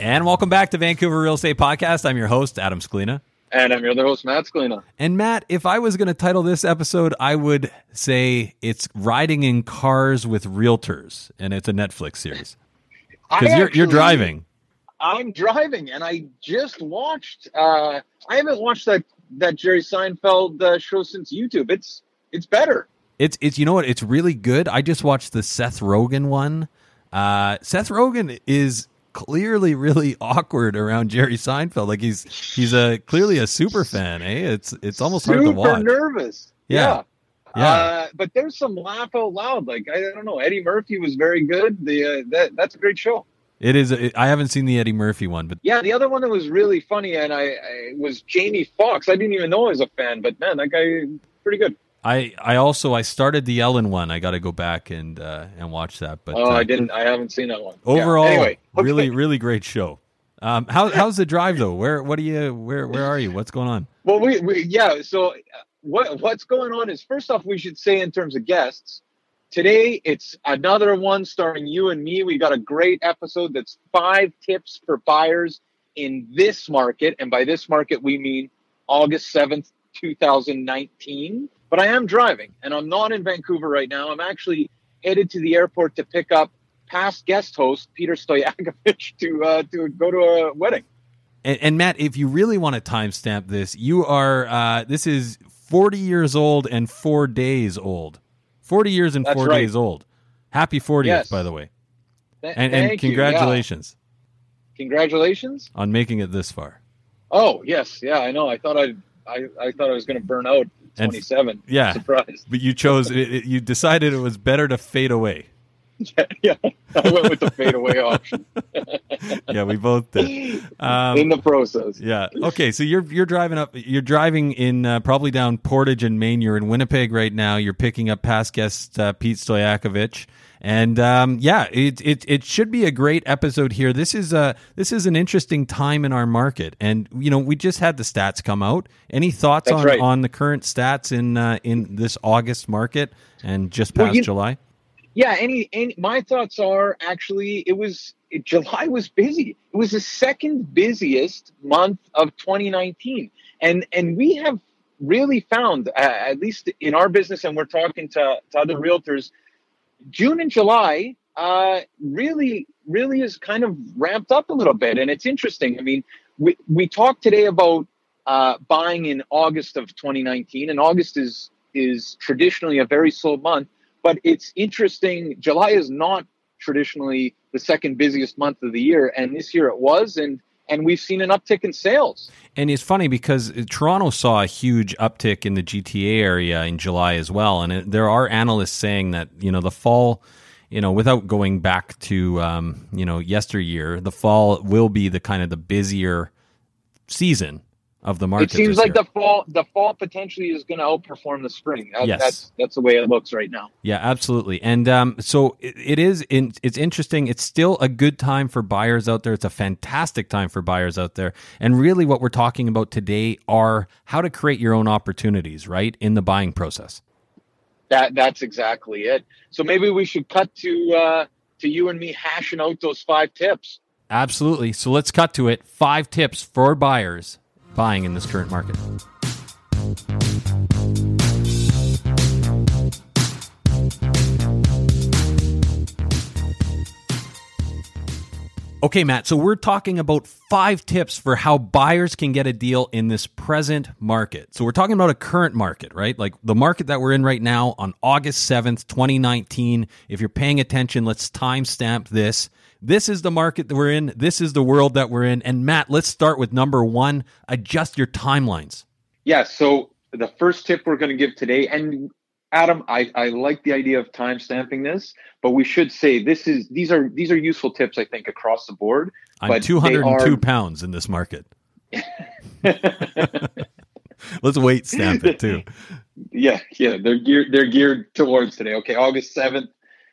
And welcome back to Vancouver Real Estate Podcast. I'm your host, Adam Scalina. And I'm your other host, Matt Scalina. And Matt, if I was going to title this episode, I would say it's Riding in Cars with Realtors, and it's a Netflix series. Because you're, you're driving. I'm driving, and I just watched. Uh, I haven't watched that that Jerry Seinfeld uh, show since YouTube. It's it's better. It's it's you know what? It's really good. I just watched the Seth Rogen one. Uh, Seth Rogen is clearly really awkward around Jerry Seinfeld. Like he's he's a clearly a super fan. Eh? It's it's almost super hard to watch. nervous. Yeah. Yeah. Yeah. Uh, but there's some laugh out loud. Like I don't know, Eddie Murphy was very good. The uh, that that's a great show. It is. I haven't seen the Eddie Murphy one, but Yeah, the other one that was really funny, and I, I was Jamie Foxx. I didn't even know I was a fan, but man, that guy pretty good. I I also I started the Ellen one. I got to go back and uh, and watch that. But oh, uh, I didn't. I haven't seen that one. Yeah, Overall, anyway, okay. really really great show. Um, how how's the drive though? Where what do you where where are you? What's going on? Well, we, we yeah. So uh, what what's going on is first off, we should say in terms of guests, today it's another one starring you and me. We got a great episode that's five tips for buyers in this market, and by this market we mean August seventh, two thousand nineteen. But I am driving, and I'm not in Vancouver right now. I'm actually headed to the airport to pick up past guest host Peter Stoyakovich to uh, to go to a wedding. And, and Matt, if you really want to timestamp this, you are uh, this is forty years old and four days old. Forty years and That's four right. days old. Happy 40th, Yes. by the way, Th- and, and you, yeah. congratulations Congratulations. on making it this far. Oh yes, yeah, I know. I thought I'd, I I thought I was going to burn out. At And- 27. yeah. surprised. But you chose it, it- you decided it was better to fade away. yeah, I went with the fade away option Yeah, we both did. Um, in the process. Yeah. Okay. So you're you're driving up. You're driving in uh, probably down Portage and Main. You're in Winnipeg right now. You're picking up past guest uh, Pete Stoyakovich, and um, yeah, it, it it should be a great episode here. This is a this is an interesting time in our market, and you know we just had the stats come out. Any thoughts That's on right. on the current stats in uh, in this August market and just Well, past you- July? Yeah, any, any my thoughts are actually it was it, July was busy. It was the second busiest month of 2019, and and we have really found, uh, at least in our business, and we're talking to, to other realtors, June and July uh, really, really is kind of ramped up a little bit. And it's interesting. I mean, we, we talked today about uh, buying in August of 2019, and August is is traditionally a very slow month. But it's interesting. July is not traditionally the second busiest month of the year, and this year it was, and and we've seen an uptick in sales. And it's funny because Toronto saw a huge uptick in the GTA area in July as well, and it, there are analysts saying that you know the fall you know, without going back to um, you know yesteryear, the fall will be the kind of the busier season of the market. It seems like year. the fall the fall potentially is going to outperform the spring. That, Yes. That's that's the way it looks right now. Yeah, absolutely. And um, so it, it is. In, it's interesting. It's still a good time for buyers out there. It's a fantastic time for buyers out there. And really, what we're talking about today are how to create your own opportunities, right, in the buying process. That that's exactly it. So maybe we should cut to uh, to you and me hashing out those five tips. Absolutely. So let's cut to it. Five tips for buyers buying in this current market. Okay, Matt. So we're talking about five tips for how buyers can get a deal in this present market. So we're talking about a current market, right? Like the market that we're in right now on August 7th, 2019. If you're paying attention, let's timestamp this. This is the market that we're in. This is the world that we're in. And Matt, let's start with number one adjust your timelines. Yeah. So the first tip we're going to give today, and Adam, I, I like the idea of time stamping this, but we should say this is these are these are useful tips I think across the board. I'm But 202 are- pounds in this market. Let's weight stamp it too. yeah, yeah, they're geared they're geared towards today. Okay, August seventh.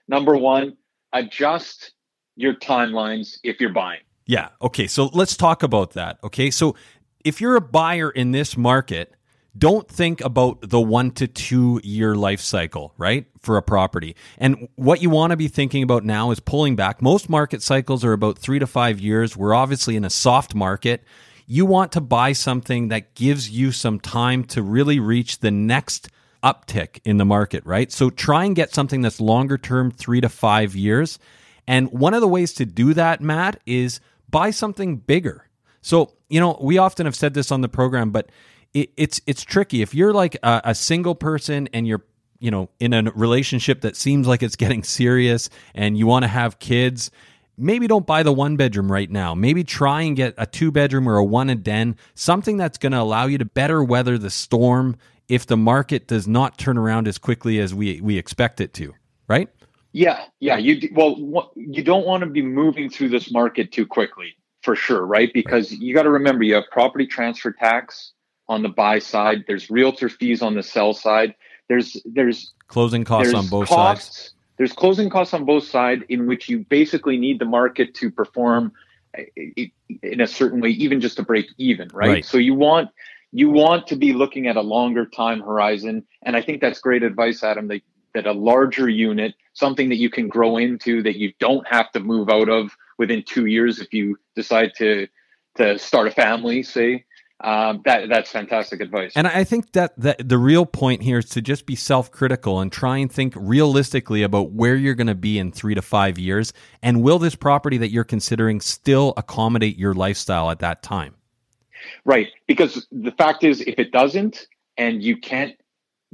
Number one, adjust your timelines if you're buying. Yeah. Okay. So let's talk about that. Okay. So if you're a buyer in this market, don't think about the one to two year life cycle, right? For a property. And what you want to be thinking about now is pulling back. Most market cycles are about three to five years. We're obviously in a soft market. You want to buy something that gives you some time to really reach the next uptick in the market, right? So try and get something that's longer term, three to five years. And one of the ways to do that, Matt, is buy something bigger. So, you know, we often have said this on the program, but it, it's it's tricky. If you're like a, a single person and you're you know in a relationship that seems like it's getting serious and you want to have kids, maybe don't buy the one bedroom right now. Maybe try and get a two bedroom or a one and den, something that's going to allow you to better weather the storm if the market does not turn around as quickly as we we expect it to. Right? Yeah, yeah. You well, you don't want to be moving through this market too quickly, for sure, right? Because you got to remember, you have property transfer tax on the buy side. There's realtor fees on the sell side. There's there's Closing costs there's on both sides. There's closing costs on both sides, in which you basically need the market to perform i- i- in a certain way, even just to break even, right? Right. So you want you want to be looking at a longer time horizon, and I think that's great advice, Adam. That that a larger unit, something that you can grow into, that you don't have to move out of within two years if you decide to to start a family, say. Um, that that's fantastic advice. And I think that, that the real point here is to just be self critical and try and think realistically about where you're going to be in three to five years. And will this property that you're considering still accommodate your lifestyle at that time? Right. Because the fact is, if it doesn't, and you can't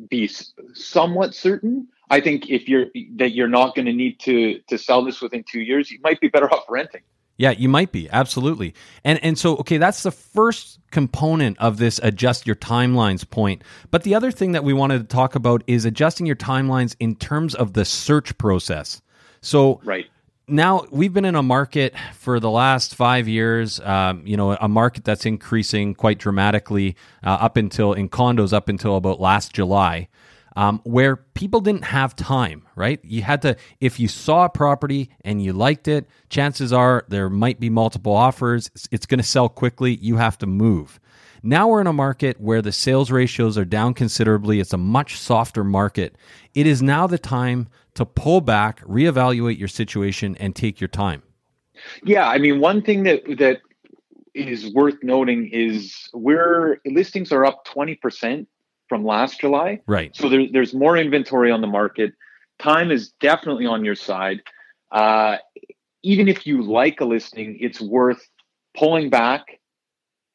be somewhat certain, I think if you're that you're not going to need to to sell this within two years, you might be better off renting. Yeah, you might be absolutely, and and so okay, that's the first component of this adjust your timelines point. But the other thing that we wanted to talk about is adjusting your timelines in terms of the search process. So Right. Now we've been in a market for the last five years. Um, you know, a market that's increasing quite dramatically uh, up until in condos up until about last July. Um, where people didn't have time, right? You had to, if you saw a property and you liked it, chances are there might be multiple offers. It's, it's going to sell quickly. You have to move. Now we're in a market where the sales ratios are down considerably. It's a much softer market. It is now the time to pull back, reevaluate your situation, and take your time. Yeah, I mean, one thing that that is worth noting is we're listings are up twenty percent from last July. Right. So there, there's more inventory on the market. Time is definitely on your side. uh, even if you like a listing, it's worth pulling back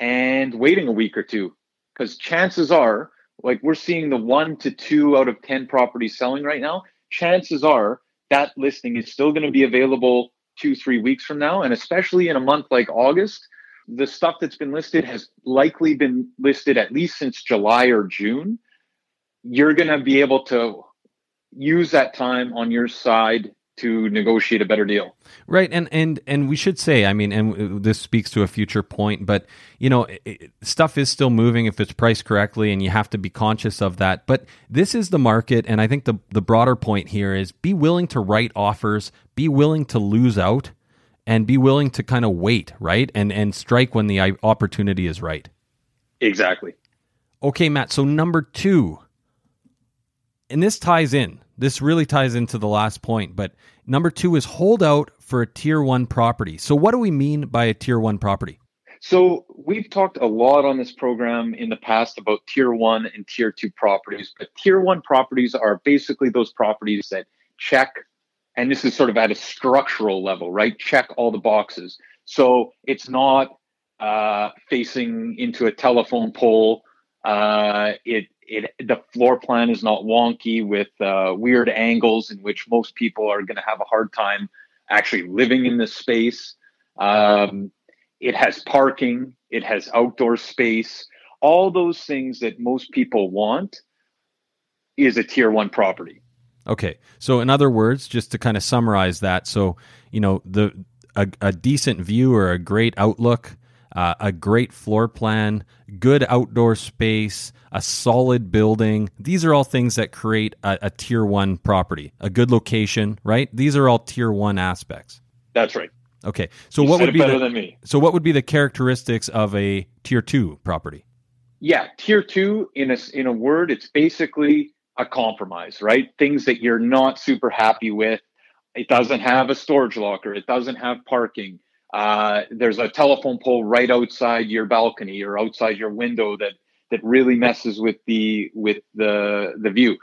and waiting a week or two because chances are, like we're seeing the one to two out of 10 properties selling right now, chances are that listing is still going to be available two, three weeks from now. And especially in a month like August, the stuff that's been listed has likely been listed at least since July or June. You're going to be able to use that time on your side to negotiate a better deal. Right, and and and we should say, I mean, and this speaks to a future point, but you know, it, stuff is still moving if it's priced correctly, and you have to be conscious of that. But this is the market, and I think the the broader point here is be willing to write offers, be willing to lose out, and be willing to kind of wait, right, and and strike when the opportunity is right. Exactly. Okay, Matt. So number two, and this ties in this really ties into the last point, but number two is hold out for a tier one property. So, what do we mean by a tier one property? So, we've talked a lot on this program in the past about tier one and tier two properties, but tier one properties are basically those properties that check, and this is sort of at a structural level, right? Check all the boxes. So, it's not uh, facing into a telephone pole. Uh, it it the floor plan is not wonky with uh, weird angles in which most people are going to have a hard time actually living in this space. Um, it has parking. It has outdoor space. All those things that most people want is a tier one property. Okay, so in other words, just to kind of summarize that, so you know the a, a decent view or a great outlook uh, a great floor plan, good outdoor space, a solid building. These are all things that create a, a, tier one property, a good location, right? These are all tier one aspects. That's right. Okay, so you what would be the, So what would be the characteristics of a tier two property? Yeah, tier two in a in a word, it's basically a compromise, right? Things that you're not super happy with. It doesn't have a storage locker. It doesn't have parking uh, there's a telephone pole right outside your balcony or outside your window that that really messes with the with the the view.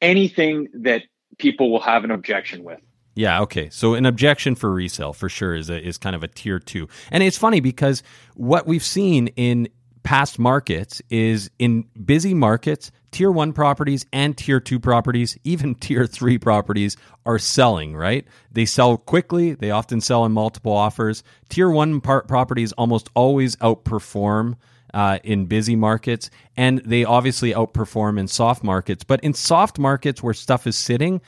Anything that people will have an objection with. Yeah, okay. So an objection for resale for sure is a, is kind of a tier 2. And it's funny because what we've seen in past markets is in busy markets, tier one properties and tier two properties, even tier three properties are selling, right? They sell quickly. They often sell in multiple offers. Tier one par- properties almost always outperform uh, in busy markets, and they obviously outperform in soft markets. But in soft markets where stuff is sitting,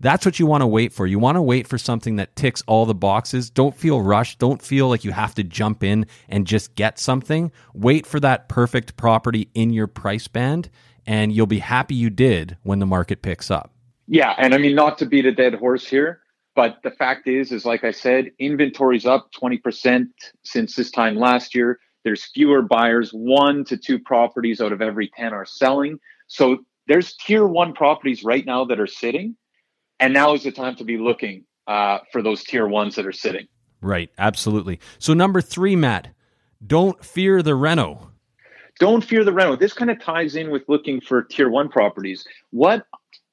that's what you want to wait for. You want to wait for something that ticks all the boxes. Don't feel rushed. Don't feel like you have to jump in and just get something. Wait for that perfect property in your price band, and you'll be happy you did when the market picks up. Yeah. And I mean, not to beat a dead horse here, but the fact is, is like I said, inventory's up 20% since this time last year. There's fewer buyers. One to two properties out of every 10 are selling. So there's tier one properties right now that are sitting and now is the time to be looking uh, for those tier ones that are sitting. Right, absolutely. So number three, Matt, don't fear the reno. Don't fear the reno. This kind of ties in with looking for tier one properties. What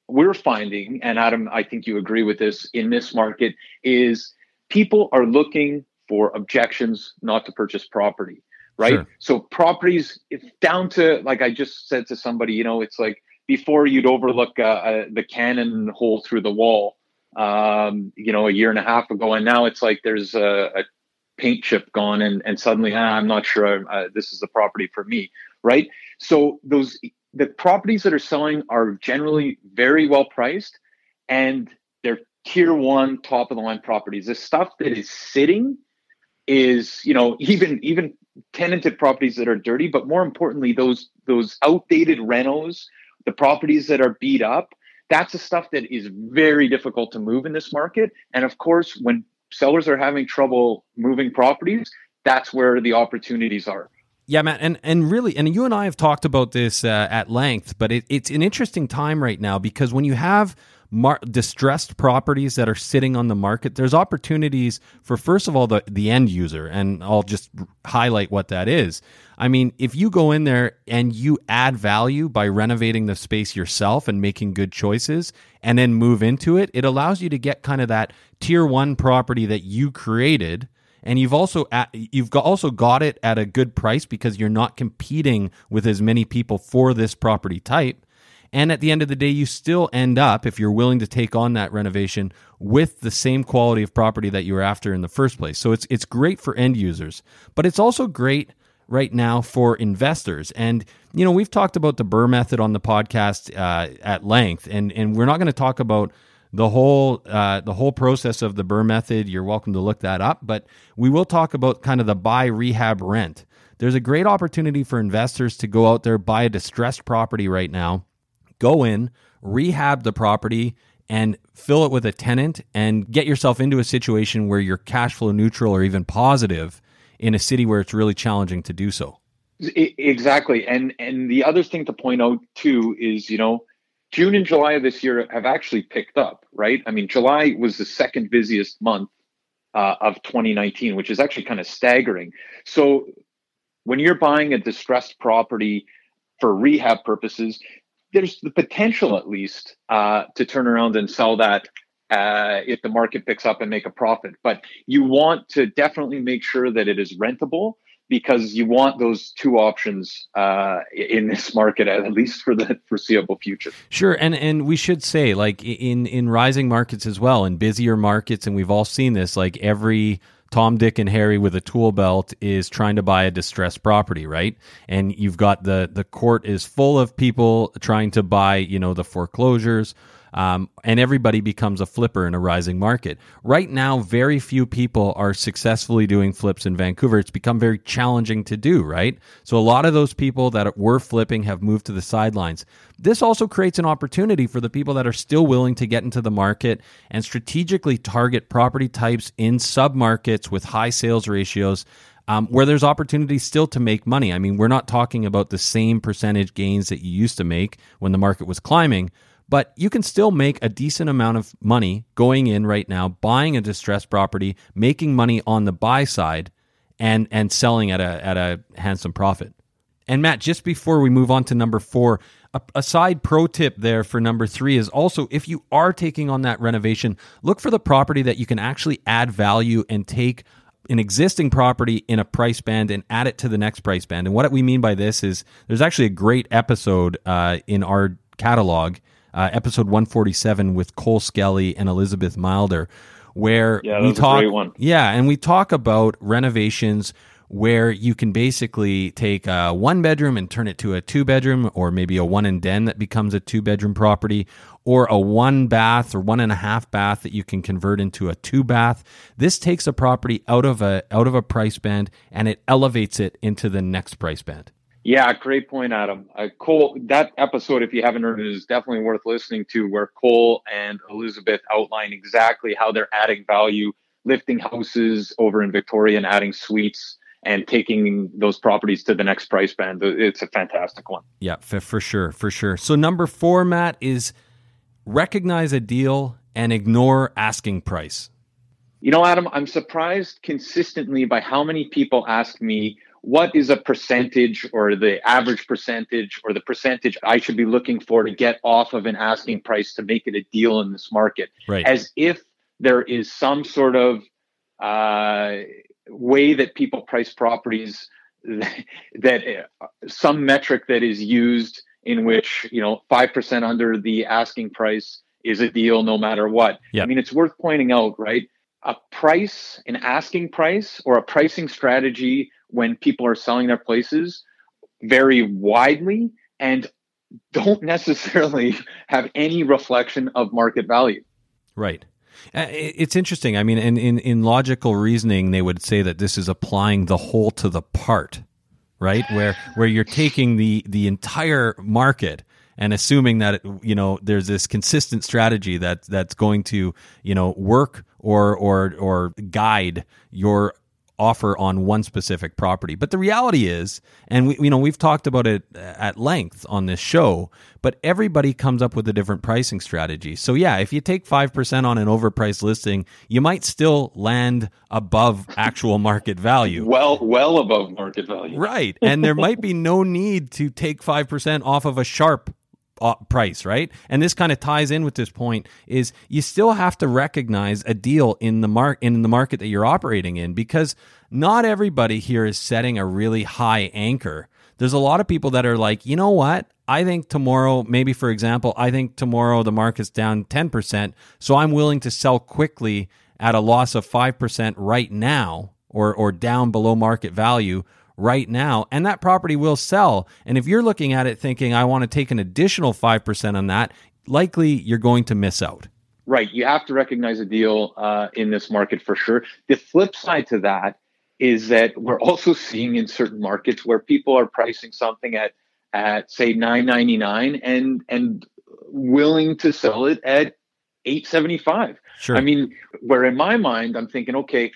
we're finding, and Adam, I think you agree with this in this market, is people are looking for objections not to purchase property. Right. Sure. So properties, it's down to like I just said to somebody, you know, it's like before you'd overlook uh, uh, the cannon hole through the wall, um, you know, a year and a half ago, and now it's like there's a, a paint chip gone, and and suddenly ah, I'm not sure uh, this is the property for me, right? So those the properties that are selling are generally very well priced, and they're tier one, top of the line properties. The stuff that is sitting is, you know, even even tenanted properties that are dirty, but more importantly, those those outdated renos the properties that are beat up, that's the stuff that is very difficult to move in this market. And of course, when sellers are having trouble moving properties, that's where the opportunities are. Yeah, Matt, and and really, and you and I have talked about this uh, at length, but it, it's an interesting time right now because when you have mar- distressed properties that are sitting on the market, there's opportunities for first of all the the end user, and I'll just highlight what that is. I mean, if you go in there and you add value by renovating the space yourself and making good choices, and then move into it, it allows you to get kind of that tier one property that you created and you've also at, you've got, also got it at a good price because you're not competing with as many people for this property type and at the end of the day, you still end up, if you're willing to take on that renovation, with the same quality of property that you were after in the first place. So it's it's great for end users, but it's also great right now for investors. And you know, we've talked about the BRRRR method on the podcast uh, at length, and and we're not going to talk about the whole uh, the whole process of the BRRRR method. You're welcome to look that up, but we will talk about kind of the buy, rehab, rent. There's a great opportunity for investors to go out there buy a distressed property right now go in, rehab the property, and fill it with a tenant and get yourself into a situation where you're cash flow neutral or even positive in a city where it's really challenging to do so. Exactly. And and the other thing to point out too is, you know, June and July of this year have actually picked up, right? I mean, July was the second busiest month uh, of 2019, which is actually kind of staggering. So when you're buying a distressed property for rehab purposes, there's the potential at least uh, to turn around and sell that uh, if the market picks up and make a profit. But you want to definitely make sure that it is rentable because you want those two options uh, in this market at least for the foreseeable future. Sure, and and we should say like in in rising markets as well, in busier markets, and we've all seen this. Like every Tom, Dick, and Harry with a tool belt is trying to buy a distressed property, right? And you've got the the court is full of people trying to buy, you know, the foreclosures um, and everybody becomes a flipper in a rising market. Right now, very few people are successfully doing flips in Vancouver. It's become very challenging to do, right? So a lot of those people that were flipping have moved to the sidelines. This also creates an opportunity for the people that are still willing to get into the market and strategically target property types in submarkets with high sales ratios um, where there's opportunity still to make money. I mean, we're not talking about the same percentage gains that you used to make when the market was climbing, but you can still make a decent amount of money going in right now, buying a distressed property, making money on the buy side, and and selling at a at a handsome profit. And Matt, just before we move on to number four, a, a, side pro tip there for number three is also if you are taking on that renovation, look for the property that you can actually add value and take an existing property in a price band and add it to the next price band. And what we mean by this is there's actually a great episode uh, in our catalog uh, episode 147 with Cole Skelly and Elizabeth Milder, where yeah, we talk. Yeah, and we talk about renovations where you can basically take a one bedroom and turn it to a two bedroom, or maybe a one and den that becomes a two bedroom property, or a one bath or one and a half bath that you can convert into a two bath. This takes a property out of a out of a price band and it elevates it into the next price band. Yeah, great point, Adam. Uh, Cole, that episode, if you haven't heard it, is definitely worth listening to, where Cole and Elizabeth outline exactly how they're adding value, lifting houses over in Victoria and adding suites and taking those properties to the next price band. It's a fantastic one. Yeah, for, for sure, for sure. So number four, Matt, is recognize a deal and ignore asking price. You know, Adam, I'm surprised consistently by how many people ask me what is a percentage or the average percentage or the percentage I should be looking for to get off of an asking price to make it a deal in this market? Right. As if there is some sort of uh, way that people price properties that uh, some metric that is used in which you know 5% under the asking price is a deal no matter what yep. i mean it's worth pointing out right a price an asking price or a pricing strategy when people are selling their places vary widely and don't necessarily have any reflection of market value. Right. Uh, it's interesting. I mean, in, in, in logical reasoning, they would say that this is applying the whole to the part, right? Where where you're taking the the entire market and assuming that you know there's this consistent strategy that that's going to you know work or or or guide your offer on one specific property. But the reality is, and we, you know, we've talked about it at length on this show, but everybody comes up with a different pricing strategy. So yeah, if you take 5% on an overpriced listing, you might still land above actual market value. Well, well above market value. Right. And there might be no need to take 5% off of a sharp uh, Uh, price, right? And this kind of ties in with this point is you still have to recognize a deal in the mark in the market that you're operating in because not everybody here is setting a really high anchor. There's a lot of people that are like, "You know what? I think tomorrow, maybe for example, I think tomorrow the market's down 10%, so I'm willing to sell quickly at a loss of 5% right now or or down below market value right now, and that property will sell. And if you're looking at it thinking, I want to take an additional 5% on that, likely you're going to miss out. Right. You have to recognize a deal uh, in this market for sure. The flip side to that is that we're also seeing in certain markets where people are pricing something at at say 9.99 and and willing to sell it at 875 Sure. i mean where in my mind i'm thinking okay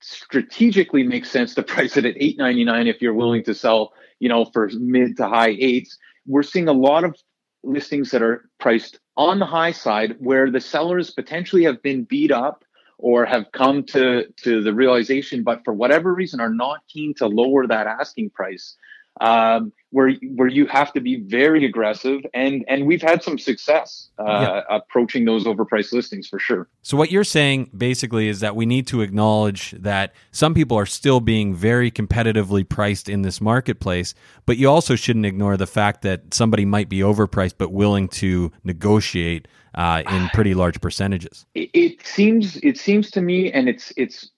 strategically makes sense to price it at 8.99 if you're willing to sell you know for mid to high eights. We're seeing a lot of listings that are priced on the high side where the sellers potentially have been beat up or have come to to the realization but for whatever reason are not keen to lower that asking price um, where where you have to be very aggressive and and we've had some success uh, Yeah. approaching those overpriced listings for sure So what you're saying basically is that we need to acknowledge that some people are still being very competitively priced in this marketplace, but you also shouldn't ignore the fact that somebody might be overpriced but willing to negotiate uh, in pretty large percentages. it, it seems it seems to me and it's it's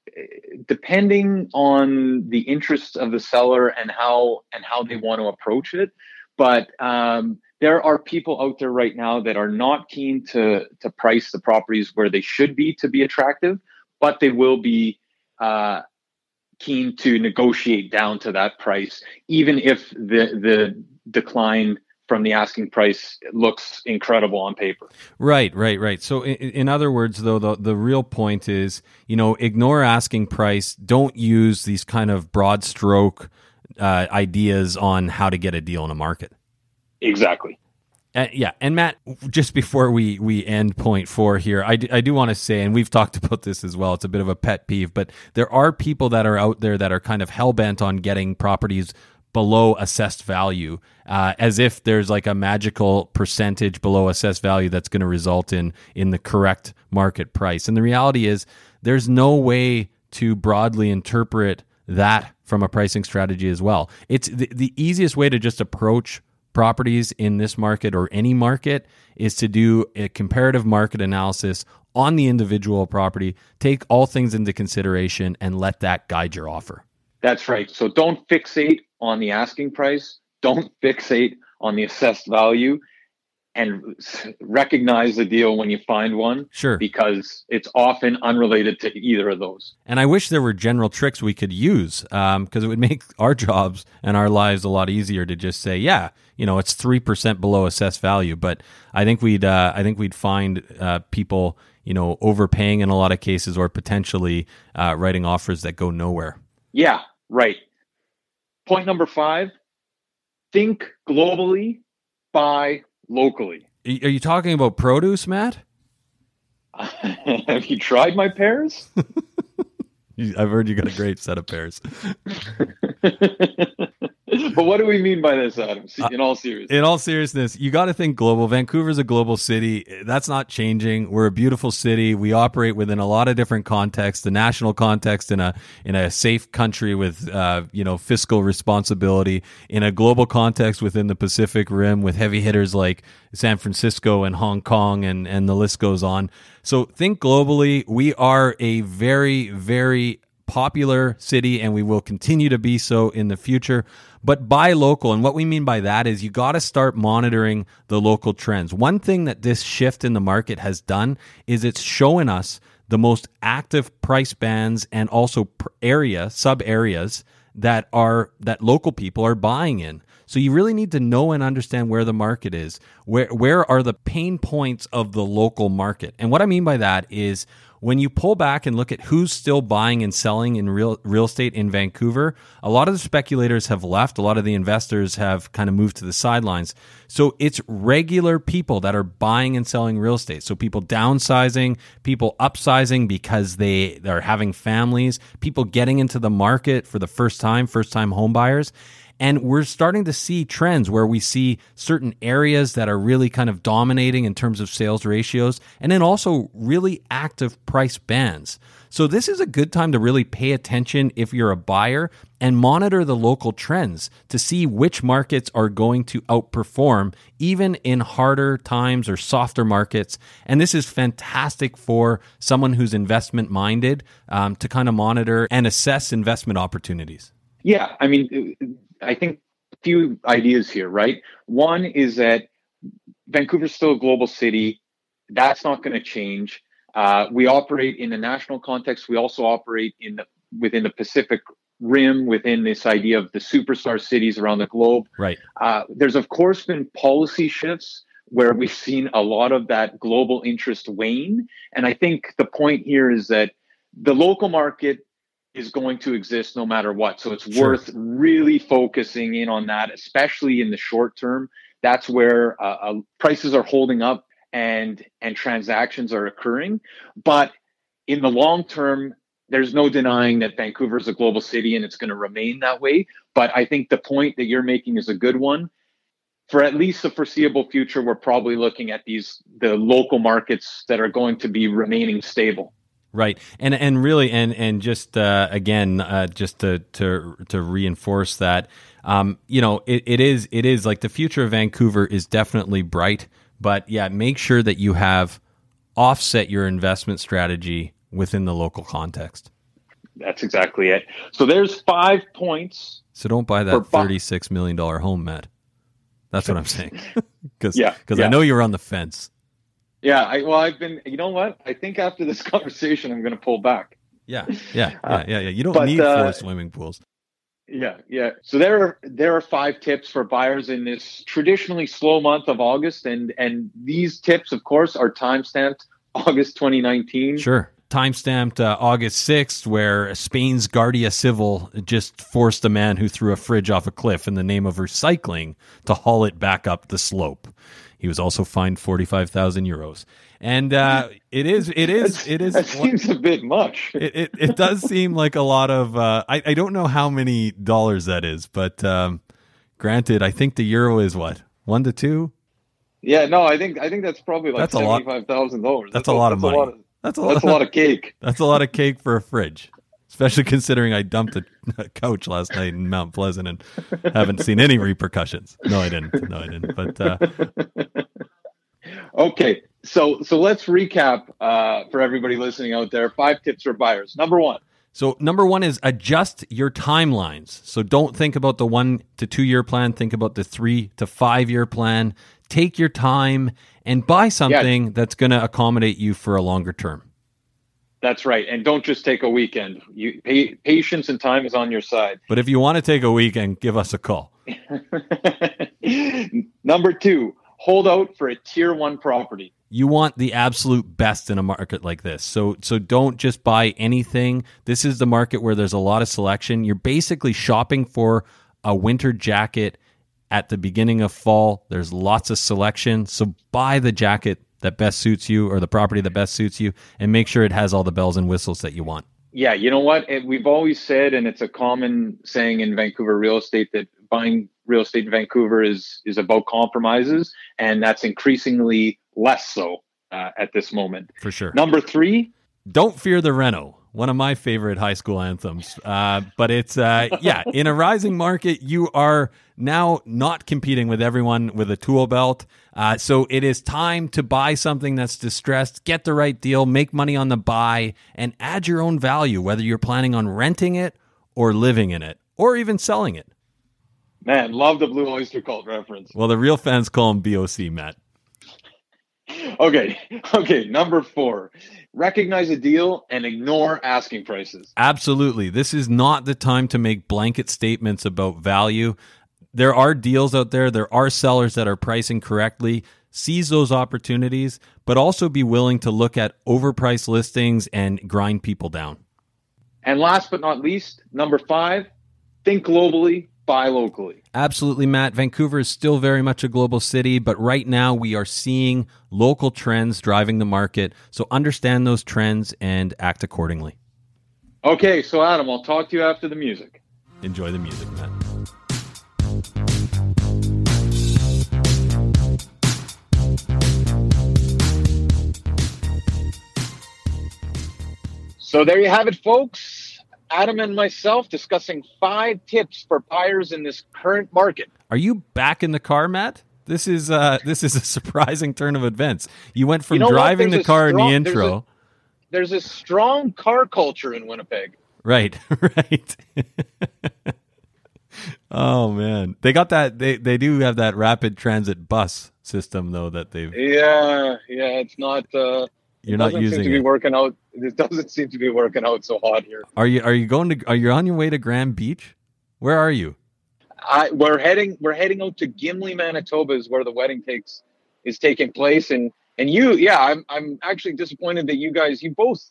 depending on the interests of the seller and how and how they want to approach it. But um, there are people out there right now that are not keen to to price the properties where they should be to be attractive but they will be uh, keen to negotiate down to that price even if the the decline from the asking price looks incredible on paper Right, right, right. So, in, in other words, though, the, the real point is, you know, ignore asking price. Don't use these kind of broad stroke uh, ideas on how to get a deal in a market. exactly Uh, yeah, and Matt, just before we we end point four here, I I do want to say, and we've talked about this as well. It's a bit of a pet peeve, but there are people that are out there that are kind of hell bent on getting properties below assessed value, uh, as if there's like a magical percentage below assessed value that's going to result in in the correct market price. And the reality is, there's no way to broadly interpret that from a pricing strategy as well. It's the, the easiest way to just approach properties in this market or any market is to do a comparative market analysis on the individual property, take all things into consideration, and let that guide your offer. That's right. So don't fixate on the asking price. Don't fixate on the assessed value and recognize the deal when you find one Sure. because it's often unrelated to either of those. And I wish there were general tricks we could use because it would make our jobs and our lives a lot easier to just say, yeah, you know, it's three percent below assessed value. But I think we'd, uh, I think we'd find uh, people, you know, overpaying in a lot of cases or potentially uh, writing offers that go nowhere. Yeah, right. Point number five think globally, buy locally. Are you talking about produce, Matt? Have you tried my pears? I've heard you got a great set of pears. but what do we mean by this, Adam? In all seriousness. In all seriousness, you got to think global. Vancouver's a global city. That's not changing. We're a beautiful city. We operate within a lot of different contexts. The national context in a in a safe country with uh, you know fiscal responsibility. In a global context within the Pacific Rim with heavy hitters like San Francisco and Hong Kong, and and the list goes on. So think globally. We are a very very popular city and we will continue to be so in the future. But buy local. And what we mean by that is you got to start monitoring the local trends. One thing that this shift in the market has done is it's showing us the most active price bands and also area, sub areas that are that local people are buying in. So you really need to know and understand where the market is. Where where are the pain points of the local market? And what I mean by that is when you pull back and look at who's still buying and selling in real real estate in Vancouver, a lot of the speculators have left. A lot of the investors have kind of moved to the sidelines. So it's regular people that are buying and selling real estate. So people downsizing, people upsizing because they are having families, people getting into the market for the first time, first time home buyers. And we're starting to see trends where we see certain areas that are really kind of dominating in terms of sales ratios and then also really active price bands. So, this is a good time to really pay attention if you're a buyer and monitor the local trends to see which markets are going to outperform, even in harder times or softer markets. And this is fantastic for someone who's investment minded um, to kind of monitor and assess investment opportunities. Yeah, I mean, I think a few ideas here, right? One is that Vancouver's still a global city. That's not going to change. Uh, we operate in the national context. We also operate in the within the Pacific Rim, within this idea of the superstar cities around the globe. Right. Uh, there's of course been policy shifts where we've seen a lot of that global interest wane, and I think the point here is that the local market is going to exist no matter what. So it's sure. worth really focusing in on that, especially in the short term. That's where uh, uh, prices are holding up and and transactions are occurring. But in the long term, there's no denying that Vancouver is a global city and it's going to remain that way. But I think the point that you're making is a good one. For at least the foreseeable future, we're probably looking at these the local markets that are going to be remaining stable. Right, and and really, and and just uh, again, uh, just to to to reinforce that, um, you know, it, it is it is like the future of Vancouver is definitely bright, but yeah, make sure that you have offset your investment strategy within the local context. That's exactly it. So there's five points. So don't buy that thirty-six million dollar home, Matt. That's what I'm saying. Because yeah, because yeah. I know you're on the fence. Yeah, I, well, I've been. You know what? I think after this conversation, I'm going to pull back. Yeah, yeah, yeah, yeah, yeah. You don't but, need uh, four swimming pools. Yeah, yeah. So there are there are five tips for buyers in this traditionally slow month of August, and and these tips, of course, are time stamped August 2019. Sure. Time stamped uh, August 6th, where Spain's Guardia Civil just forced a man who threw a fridge off a cliff in the name of recycling to haul it back up the slope. He was also fined forty five thousand euros, and uh, it is it is it is. That seems a bit much. It, it, it does seem like a lot of. Uh, I I don't know how many dollars that is, but um, granted, I think the euro is what one to two. Yeah, no, I think I think that's probably like that's seventy five thousand dollars. That's, a lot of money. A lot of, that's a lot. That's a lot of cake. That's a lot of cake for a fridge especially considering I dumped a, a, couch last night in Mount Pleasant and haven't seen any repercussions. No, I didn't. No, I didn't. But uh... okay, so so let's recap uh, for everybody listening out there. Five tips for buyers. Number one. So number one is adjust your timelines. So don't think about the one to two year plan. Think about the three to five year plan. Take your time and buy something yeah. that's going to accommodate you for a longer term. That's right. And don't just take a weekend. You patience and time is on your side. But if you want to take a weekend, give us a call. Number 2, hold out for a tier 1 property. You want the absolute best in a market like this. So so don't just buy anything. This is the market where there's a lot of selection. You're basically shopping for a winter jacket at the beginning of fall. There's lots of selection. So buy the jacket that best suits you or the property that best suits you and make sure it has all the bells and whistles that you want. Yeah, you know what? We've always said, and it's a common saying in Vancouver real estate that buying real estate in Vancouver is is about compromises, and that's increasingly less so uh, at this moment. For sure. Number three, don't fear the reno one of my favorite high school anthems. Uh, but it's uh, yeah, in a rising market, you are now not competing with everyone with a tool belt. Uh, so it is time to buy something that's distressed, get the right deal, make money on the buy, and add your own value, whether you're planning on renting it or living in it or even selling it. Man, love the Blue Oyster Cult reference. Well, the real fans call him BOC, Matt. okay, okay. Number four, recognize a deal and ignore asking prices. Absolutely. This is not the time to make blanket statements about value. There are deals out there, there are sellers that are pricing correctly. seize those opportunities, but also be willing to look at overpriced listings and grind people down. And last but not least, number five, think globally, buy locally. Absolutely, Matt. Vancouver is still very much a global city, but right now we are seeing local trends driving the market. So understand those trends and act accordingly. Okay, so Adam, I'll talk to you after the music. Enjoy the music, Matt. So there you have it, folks. Adam and myself discussing five tips for buyers in this current market. Are you back in the car, Matt? This is uh, this is a surprising turn of events. You went from You know driving the car strong- in the there's a- intro, There's a strong car culture in Winnipeg. right? Right. oh man, they got that. They they do have that rapid transit bus system though that they've. Yeah, yeah, it's not. Uh, You're it not using seem to be it. working out. It doesn't seem to be working out so hot here. Are you are you going to? Are you on your way to Grand Beach? Where are you? I, we're heading we're heading out to Gimli, Manitoba, is where the wedding takes is taking place, and and you, yeah, I'm I'm actually disappointed that you guys, you both,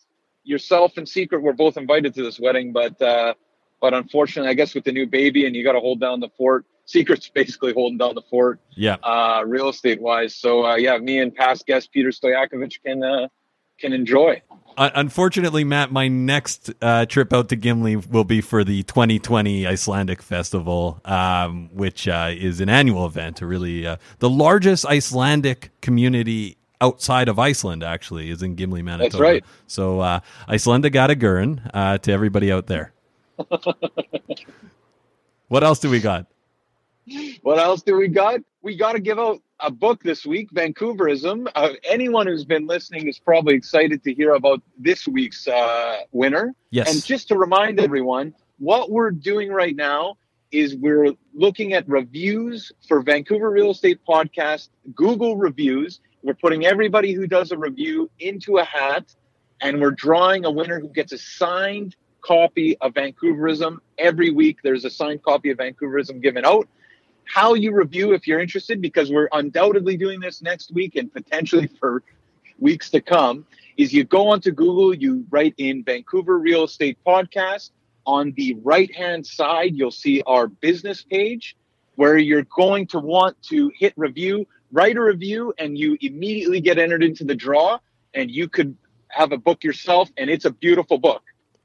yourself and Secret, were both invited to this wedding, but uh, but unfortunately, I guess with the new baby and you got to hold down the fort. Secret's basically holding down the fort, Yeah. uh, real estate wise. So uh, yeah, me and past guest Peter Stoyakovich can uh, can enjoy. Uh, unfortunately, Matt, my next uh, trip out to Gimli will be for the 2020 Icelandic Festival, um, which uh, is an annual event. Really, uh, the largest Icelandic community outside of Iceland actually is in Gimli, Manitoba. That's right. So, uh, Icelandic Gatagurin uh, to everybody out there. what else do we got? What else do we got? We got to give out a book this week, Vancouverism. Uh, anyone who's been listening is probably excited to hear about this week's uh, winner. Yes. And just to remind everyone, what we're doing right now is we're looking at reviews for Vancouver Real Estate Podcast, Google reviews. We're putting everybody who does a review into a hat, and we're drawing a winner who gets a signed copy of Vancouverism. Every week, there's a signed copy of Vancouverism given out. How you review, if you're interested, because we're undoubtedly doing this next week and potentially for weeks to come, is you go onto Google, you write in Vancouver Real Estate Podcast. On the right hand side, you'll see our business page where you're going to want to hit review, write a review, and you immediately get entered into the draw. And you could have a book yourself, and it's a beautiful book.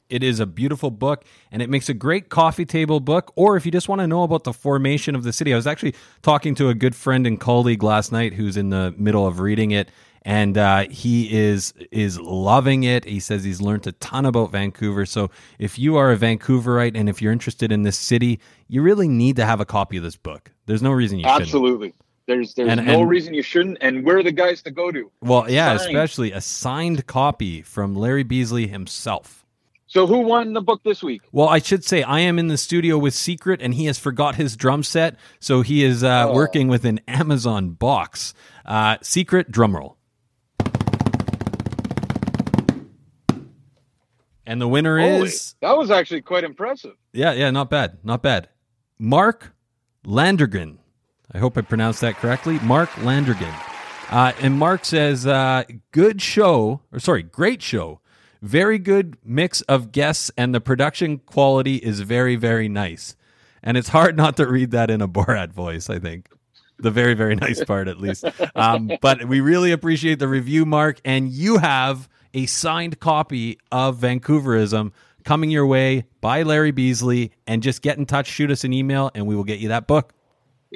It is a beautiful book and it makes a great coffee table book. Or if you just want to know about the formation of the city, I was actually talking to a good friend and colleague last night who's in the middle of reading it. And uh, he is is loving it. He says he's learned a ton about Vancouver. So if you are a Vancouverite and if you're interested in this city, you really need to have a copy of this book. There's no reason you shouldn't. Absolutely. There's there's And- no and- reason you shouldn't, and we're the guys to go to. Well, yeah, Signed. especially a signed copy from Larry Beasley himself. So who won the book this week? Well, I should say I am in the studio with Secret, and he has forgot his drum set, so he is uh, Oh. working with an Amazon box. Uh, Secret drum roll. And the winner Holy, is that was actually quite impressive. yeah, yeah, not bad, not bad. Mark Landrigan. I hope I pronounced that correctly. Mark Landrigan. Uh, and Mark says, uh, good show, or sorry, great show. Very good mix of guests, and the production quality is very, very nice. And it's hard not to read that in a Borat voice, I think. The very, very nice part, at least. Um, but we really appreciate the review, Mark. And you have a signed copy of Vancouverism coming your way by Larry Beasley. And just get in touch, shoot us an email, and we will get you that book.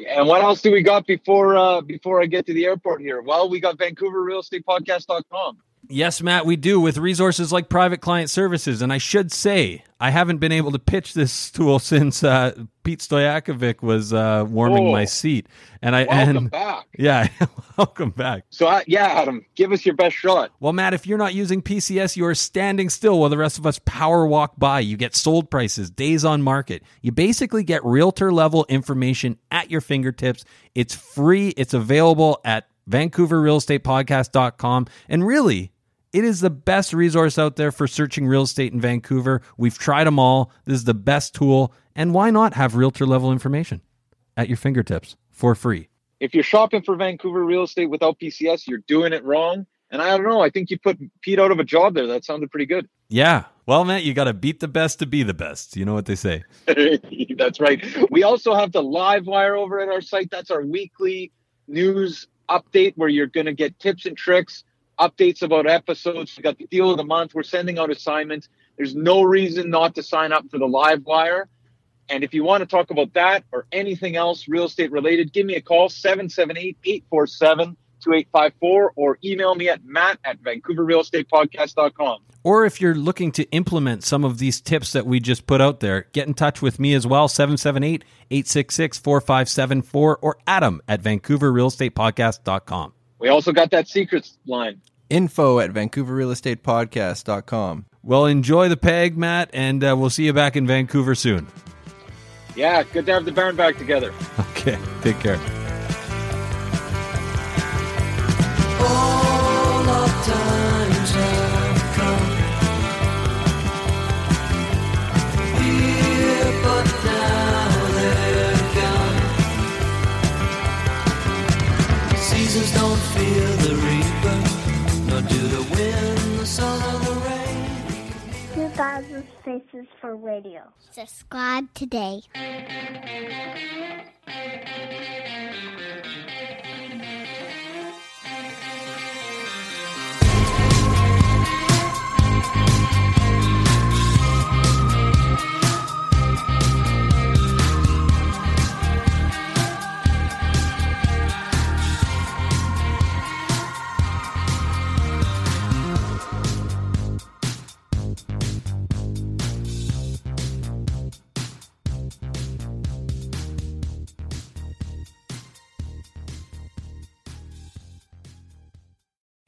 And what else do we got before uh, before I get to the airport here? Well, we got VancouverRealEstatePodcast.com. Yes, Matt, we do with resources like private client services. And I should say, I haven't been able to pitch this tool since uh, Pete Stoyakovic was uh, warming Oh. my seat. And I Welcome and back. yeah, welcome back. So uh, yeah, Adam, give us your best shot. Well, Matt, if you're not using PCS, you are standing still while the rest of us power walk by. You get sold prices, days on market. You basically get realtor level information at your fingertips. It's free. It's available at VancouverRealEstatePodcast.com. And really, it is the best resource out there for searching real estate in Vancouver. We've tried them all. This is the best tool. And why not have realtor level information at your fingertips for free? if you're shopping for Vancouver real estate without PCS, you're doing it wrong. And I don't know. I think you put Pete out of a job there. That sounded pretty good. Yeah. Well, Matt, you got to beat the best to be the best. You know what they say. That's right. We also have the live wire over at our site. That's our weekly news update where you're going to get tips and tricks, updates about episodes. We got the deal of the month. We're sending out assignments. There's no reason not to sign up for the live wire. And if you want to talk about that or anything else real estate related, give me a call 778 847 2854 or email me at matt at vancouverrealestatepodcast.com. Or if you're looking to implement some of these tips that we just put out there, get in touch with me as well, 778 866 4574 or Adam at vancouverrealestatepodcast.com. We also got that secrets line. Info at vancouverrealestatepodcast.com. Well, enjoy the peg, Matt, and uh, we'll see you back in Vancouver soon. Yeah, good to have the Baron back together. Okay, take care. 2000 Faces for Radio. Subscribe today.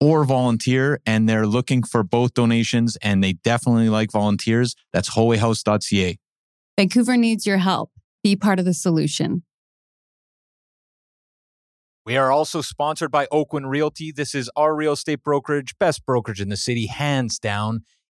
or volunteer. And they're looking for both donations and they definitely like volunteers. That's holyhouse.ca. Vancouver needs your help. Be part of the solution. We are also sponsored by Oakwyn Realty. This is our real estate brokerage, best brokerage in the city, hands down.